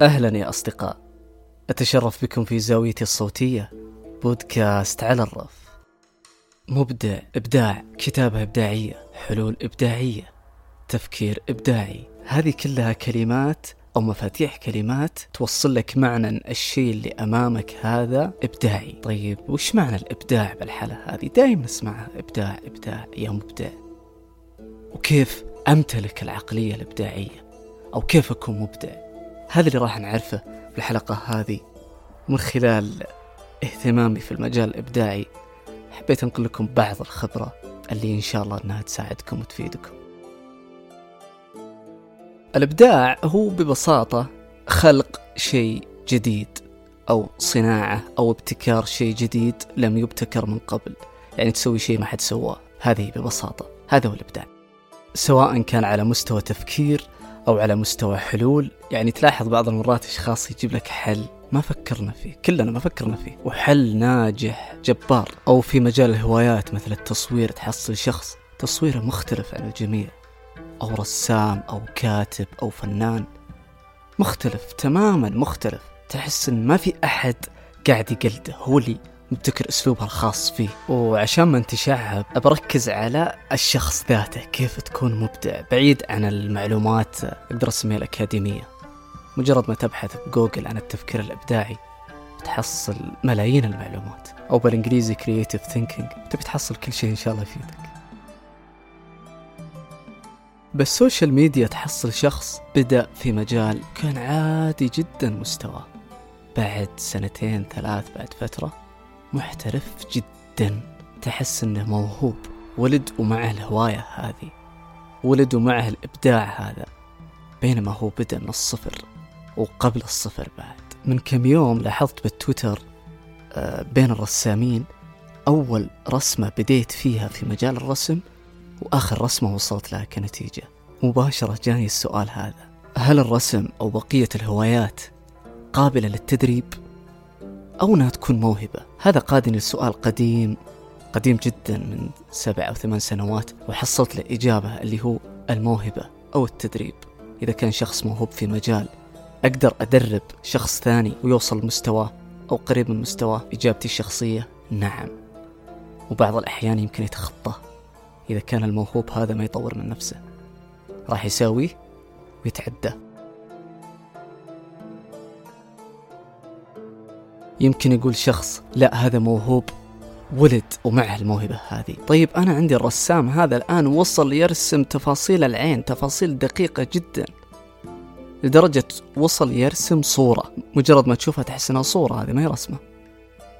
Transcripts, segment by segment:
أهلا يا أصدقاء. أتشرف بكم في زاويتي الصوتية بودكاست على الرف. مبدع إبداع كتابة إبداعية حلول إبداعية تفكير إبداعي. هذه كلها كلمات أو مفاتيح كلمات توصل لك معنى الشيء اللي أمامك هذا إبداعي. طيب وش معنى الإبداع بالحالة هذه؟ دائما نسمعها إبداع إبداع يا مبدع. وكيف أمتلك العقلية الإبداعية؟ أو كيف أكون مبدع؟ هذا اللي راح نعرفه بالحلقة هذه من خلال اهتمامي في المجال الإبداعي. حبيت أنقل لكم بعض الخبرة اللي إن شاء الله أنها تساعدكم وتفيدكم. الإبداع هو ببساطة خلق شيء جديد أو صناعة أو ابتكار شيء جديد لم يبتكر من قبل. يعني تسوي شيء ما حد سواه. هذه ببساطة. هذا هو الإبداع. سواء كان على مستوى تفكير أو على مستوى حلول. يعني تلاحظ بعض المرات أشخاص يجيب لك حل ما فكرنا فيه كلنا ما فكرنا فيه. وحل ناجح جبار. أو في مجال الهوايات مثل التصوير تحصل شخص تصويره مختلف عن الجميع. أو رسام أو كاتب أو فنان. مختلف تماما مختلف. تحس إن ما في أحد قاعد يقلده هو اللي مبتكر أسلوبها الخاص فيه. وعشان ما نتشعب بركز على الشخص ذاته كيف تكون مبدع. بعيد عن المعلومات أقدر اسميها الأكاديمية. مجرد ما تبحث بجوجل عن التفكير الإبداعي تحصل ملايين المعلومات. أو بالإنجليزي creative thinking تبي تحصل كل شيء إن شاء الله يفيدك. بال social media تحصل شخص بدأ في مجال كان عادي جدا مستواه. بعد سنتين ثلاث بعد فترة محترف جدا. تحس إنه موهوب. ولد ومعه الهواية هذه. ولد ومعه الإبداع هذا. بينما هو بدأ من الصفر. وقبل الصفر بعد. من كم يوم لاحظت بالتويتر آه، بين الرسامين أول رسمة بديت فيها في مجال الرسم وآخر رسمة وصلت لها كنتيجة. مباشرة جاني السؤال هذا. هل الرسم أو بقية الهوايات قابلة للتدريب؟ أو أنها تكون موهبة. هذا قادني لسؤال قديم قديم جدا من سبع أو ثمان سنوات وحصلت له إجابة اللي هو الموهبة أو التدريب. إذا كان شخص موهوب في مجال أقدر أدرب شخص ثاني ويوصل لمستواه أو قريب من مستواه. إجابتي الشخصية نعم. وبعض الأحيان يمكن يتخطاه إذا كان الموهوب هذا ما يطور من نفسه راح يساويه ويتعداه يمكن يقول شخص لا هذا موهوب ولد ومعه الموهبة هذه. طيب أنا عندي الرسام هذا الآن وصل يرسم تفاصيل العين تفاصيل دقيقة جدا لدرجة وصل يرسم صورة. مجرد ما تشوفها تحس إنها صورة هذه ما هي رسمة.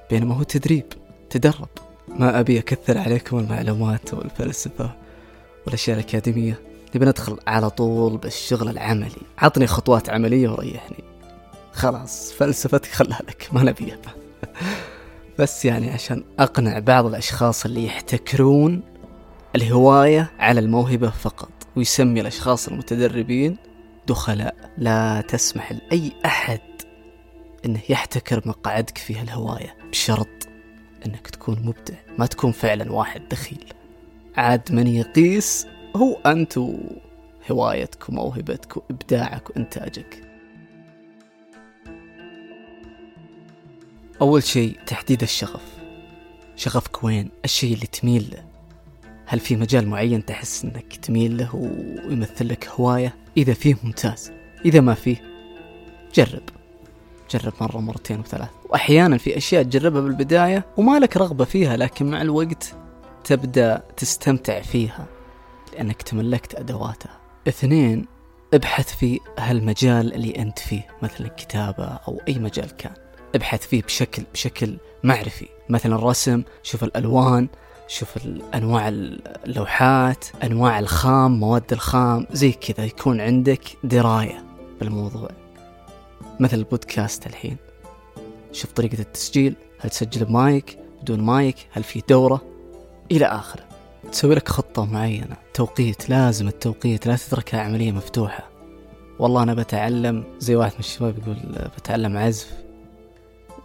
بينما هو تدريب تدرب. ما أبي أكثر عليكم المعلومات والفلسفة والأشياء الأكاديمية. نبي ندخل على طول بالشغل العملي. عطني خطوات عملية وريحني. خلاص فلسفتك خلها لك ما نبيها. بس يعني عشان أقنع بعض الأشخاص اللي يحتكرون الهواية على الموهبة فقط ويسمي الأشخاص المتدربين دخلاء. لا تسمح لأي أحد أنه يحتكر مقعدك في هالهواية بشرط أنك تكون مبدع ما تكون فعلا واحد دخيل. عاد من يقيس هو أنت وهوايتك وموهبتك وإبداعك وإنتاجك. أول شيء تحديد الشغف. شغفك وين؟ الشيء اللي تميل له. هل في مجال معين تحس أنك تميل له ويمثل لك هواية؟ إذا فيه ممتاز. إذا ما فيه جرب. جرب مرة مرتين وثلاث. وأحيانا في أشياء تجربها بالبداية وما لك رغبة فيها لكن مع الوقت تبدأ تستمتع فيها لأنك تملكت أدواتها. اثنين ابحث في هالمجال اللي أنت فيه مثل الكتابة أو أي مجال كان. ابحث فيه بشكل بشكل معرفي. مثلا الرسم شوف الألوان شوف أنواع اللوحات أنواع الخام مواد الخام زي كذا يكون عندك دراية بالموضوع. مثل البودكاست الحين. شوف طريقة التسجيل. هل تسجل بمايك؟ بدون مايك؟ هل في دورة؟ إلى آخره. تسوي لك خطة معينة. توقيت لازم التوقيت لا تتركها عملية مفتوحة. والله أنا بتعلم زي واحد من الشباب يقول بتعلم عزف.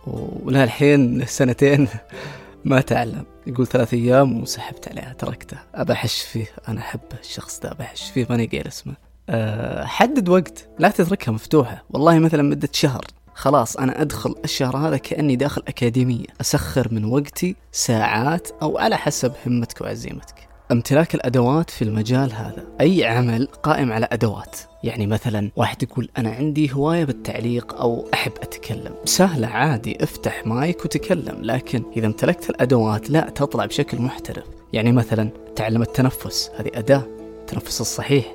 ولا الحين سنتين ما تعلم. يقول ثلاث أيام وسحبت عليها تركته أبى أحش فيه. أنا احبه الشخص ده أبى أحش فيه ماني قايل اسمه. أه حدد وقت. لا تتركها مفتوحة. والله مثلا مدة شهر. خلاص أنا أدخل الشهر هذا كأني داخل أكاديمية. أسخر من وقتي ساعات أو على حسب همتك وعزيمتك. امتلاك الأدوات في المجال هذا. أي عمل قائم على أدوات. يعني مثلا واحد يقول أنا عندي هواية بالتعليق أو أحب أتكلم. سهلة عادي افتح مايك وتكلم. لكن إذا امتلكت الأدوات لا تطلع بشكل محترف. يعني مثلا تعلم التنفس. هذه أداة. التنفس الصحيح.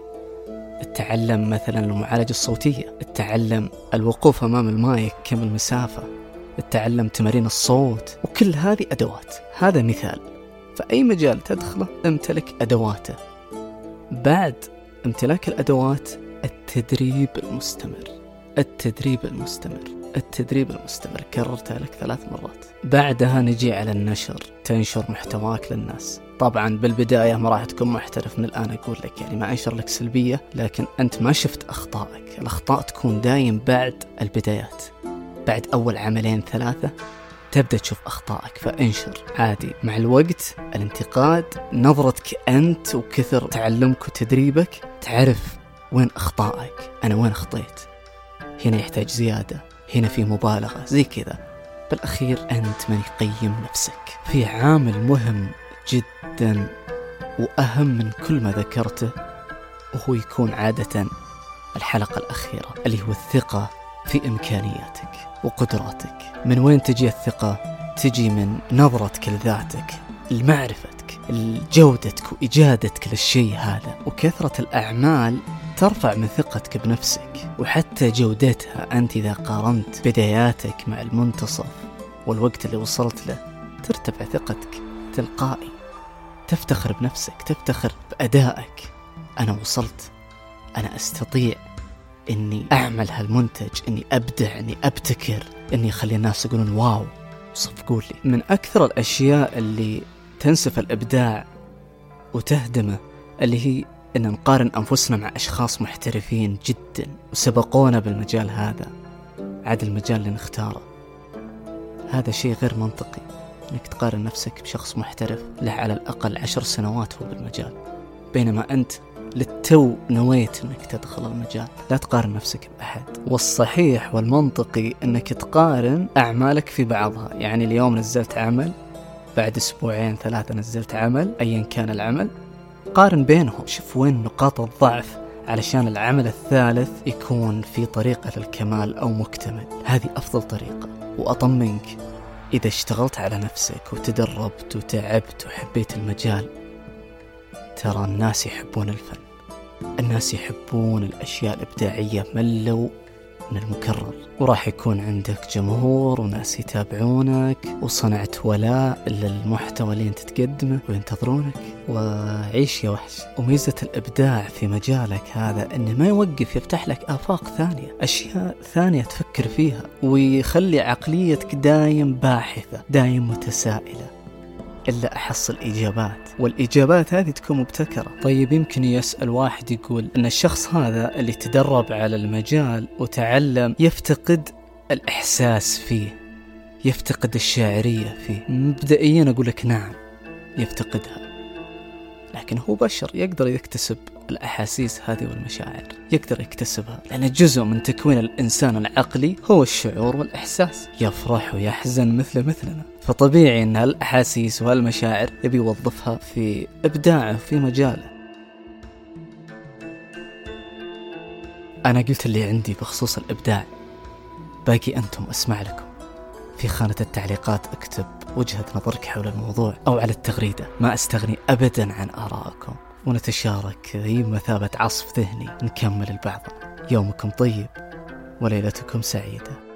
تعلم مثلا المعالجة الصوتية. تعلم الوقوف أمام المايك كم المسافة. تعلم تمارين الصوت. وكل هذه أدوات. هذا مثال. فأي مجال تدخله امتلك أدواته. بعد امتلاك الأدوات التدريب المستمر. التدريب المستمر. التدريب المستمر. كررتها لك ثلاث مرات. بعدها نجي على النشر. تنشر محتواك للناس. طبعا بالبداية ما راح تكون محترف. من الآن أقول لك يعني ما أنشر لك سلبية لكن أنت ما شفت أخطائك. الأخطاء تكون دايم بعد البدايات. بعد أول عملين ثلاثة تبدأ تشوف أخطائك فانشر. عادي. مع الوقت الانتقاد نظرتك أنت وكثر تعلمك وتدريبك تعرف وين أخطائك أنا وين أخطيت. هنا يحتاج زيادة هنا في مبالغة. زي كذا. بالأخير أنت من يقيم نفسك. في عامل مهم جدا وأهم من كل ما ذكرته وهو يكون عادة الحلقة الأخيرة اللي هو الثقة في إمكانياتك وقدراتك. من وين تجي الثقة؟ تجي من نظرتك لذاتك لمعرفتك جودتك وإجادتك للشيء هذا. وكثرة الأعمال ترفع من ثقتك بنفسك وحتى جودتها أنت إذا قارنت بداياتك مع المنتصف والوقت اللي وصلت له ترتفع ثقتك تلقائي. تفتخر بنفسك تفتخر بأدائك. أنا وصلت أنا أستطيع. إني أعمل هالمنتج إني أبدع إني أبتكر إني أخلي الناس يقولون واو. صفقوا لي. من أكثر الأشياء اللي تنسف الإبداع وتهدمه اللي هي أن نقارن أنفسنا مع أشخاص محترفين جدا وسبقونا بالمجال هذا. عاد المجال اللي نختاره. هذا شيء غير منطقي إنك تقارن نفسك بشخص محترف له على الأقل عشر سنوات هو بالمجال. بينما أنت للتو نويت إنك تدخل المجال. لا تقارن نفسك بأحد. والصحيح والمنطقي إنك تقارن أعمالك في بعضها. يعني اليوم نزلت عمل بعد أسبوعين ثلاثة نزلت عمل ايا كان العمل. قارن بينهم. شوف وين نقاط الضعف علشان العمل الثالث يكون في طريقة للكمال أو مكتمل. هذه أفضل طريقة. وأطمنك إذا اشتغلت على نفسك وتدربت وتعبت وحبيت المجال ترى الناس يحبون الفن. الناس يحبون الأشياء الإبداعية ملوا من المكرر. وراح يكون عندك جمهور وناس يتابعونك وصنعت ولاء للمحتوى اللي أنت تقدمه وينتظرونك. وعيش يا وحش. وميزة الإبداع في مجالك هذا أنه ما يوقف يفتح لك آفاق ثانية أشياء ثانية تفكر فيها ويخلي عقليتك دايم باحثة دايم متسائلة. إلا أحصل إجابات والإجابات هذه تكون مبتكرة. طيب يمكن يسأل واحد يقول أن الشخص هذا اللي تدرب على المجال وتعلم يفتقد الإحساس فيه يفتقد الشاعرية فيه. مبدئيا أقول لك نعم يفتقدها لكن هو بشر يقدر يكتسب الأحاسيس هذه والمشاعر. يقدر يكتسبها. لأن جزء من تكوين الإنسان العقلي هو الشعور والإحساس. يفرح ويحزن مثل مثلنا. فطبيعي أن هالأحاسيس وهالمشاعر يبي يوظفها في إبداعه في مجاله. أنا قلت اللي عندي بخصوص الإبداع. باقي أنتم أسمع لكم. في خانة التعليقات أكتب وجهة نظرك حول الموضوع أو على التغريدة. ما أستغني أبدا عن آرائكم. ونتشارك هي بمثابة عصف ذهني. نكمل البعض. يومكم طيب وليلتكم سعيدة.